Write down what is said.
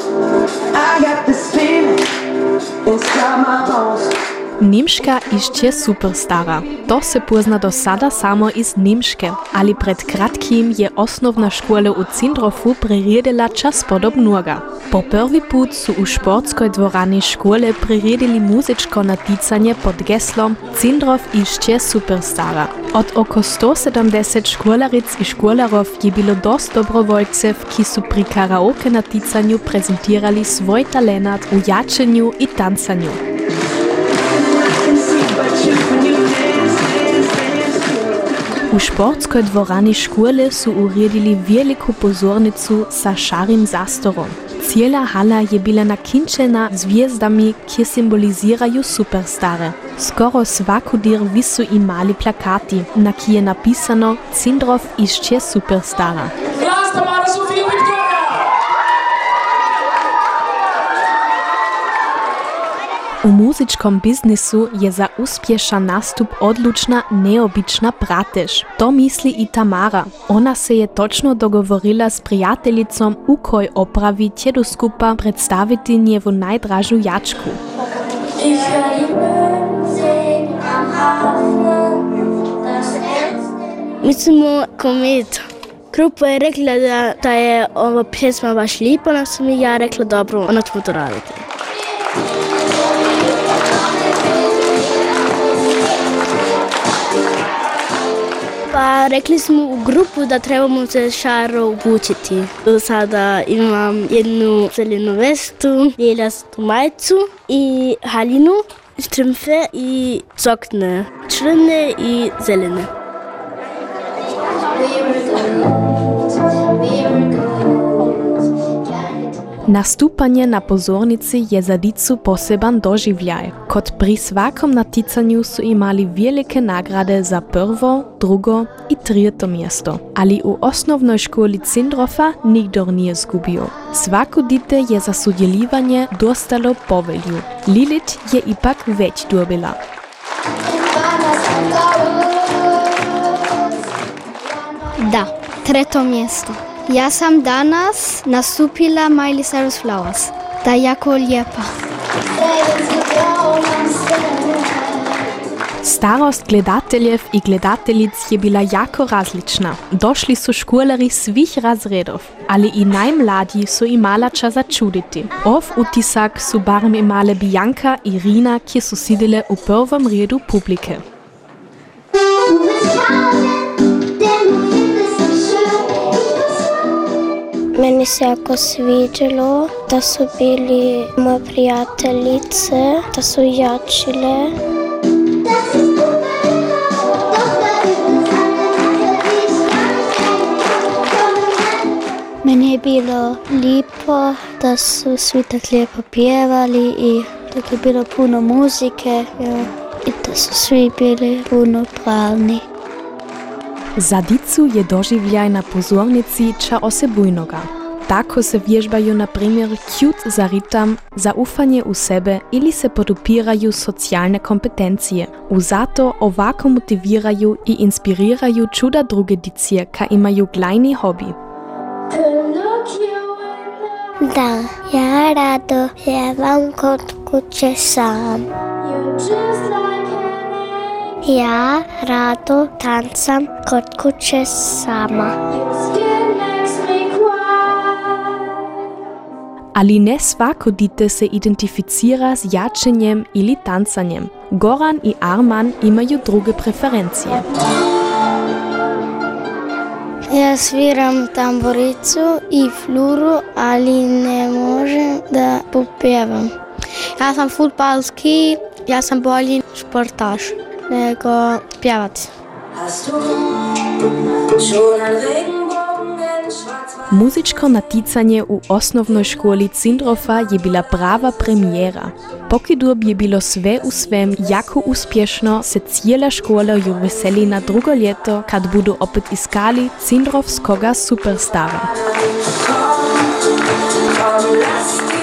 I got this feeling inside my bones. Nimška išče superstara. To se pozna do sada samo iz Nimške, ali pred kratkim je osnovna škola u Cindrofu priredila čas podobnoga. Po prvi put su u športskoj dvorani škole priredili muzičko naticanje pod geslom Cindrov išče superstara. Od oko 170 školaric i školarov je bilo dost dobrovoljcev, ki su pri karaoke naticanju prezentirali svoj talenat u jačenju i tancanju. U športskoj dvorani škole su uredili veliku pozornicu sa šarim zastorom. Cijela hala je bila nakinčena zvijezdami, ki simboliziraju superstare. Skoro svakudir visu i mali plakati, na ki je napisano Cindrov išće superstara. Glas Tamara Sofia U muzičkom biznisu je za uspješan nastup odlučna neobična pratež. To misli i Tamara. Ona se je točno dogovorila s prijateljicom u koj opravi tjedu skupa predstaviti njevu najdražu jačku. Letzte Mislimo komet. Grupa je rekla, da, je ova pjesma baš lipa, onda sam i ja rekla dobro, ona ćemo to raditi. Pa rekli smo u grupu da trebamo se šaro obučiti. Sada imam jednu zelenu vestu, ljeljastu majicu i haljinu, štrumfe i cokne, crne i zelene. Nastupanje na pozornici je za dicu poseban doživljaj. Kot pri svakom naticanju su imali velike nagrade za prvo, drugo i trijeto mjesto. Ali u osnovnoj školi Cindrofa nikdor nije zgubio. Svako dite je za sudjeljivanje dostalo povelju. Lilit je ipak već dobila. Da, treto mjesto. Ja sam danas nastupila Miley Cyrus Flowers. Da je jako lijepa. Starost gledateljev i gledateljic je bila jako različna. Došli su školari svih razredov, ali i najmladji su imala čas začuditi. Ov utisak su barem imale Bianca i Rina, ki su sidile u prvom redu publike. Meni se jako sviđalo da su bili moje prijateljice, da su jačile. Meni je bilo lijepo da su svi tako lijepo pjevali i da je bilo puno muzike i da su svi bili puno pravni. Za dicu je doživljaj na pozornici ča osebujnoga. Tako se vježbaju na primjer cute za ritam, zaufanje u sebe ili se podupiraju socijalne kompetencije. U zato ovako motiviraju i inspiriraju čuda druge dicije ka imaju glajni hobi. Da, ja rado pjevam kod kuće sam. Ja rado tancam kod kuće sama. Ali ne svako dite se identificira s jačenjem ili tancanjem. Goran i Arman imaju druge preferencije. Ja sviram tamburicu i fluru, ali ne možem da popjevam. Ja sam futbalski, ja sam bolji športaš nego schwarz-weiß? Muzičko naticanje u osnovnoj školi Cindrofa je bila prava premijera. Pokidur je bilo sve u svem jako uspješno, se cijela škola ju veseli na drugo ljeto, kad budu opet iskali Cindrovskoga superstara. Komm, lass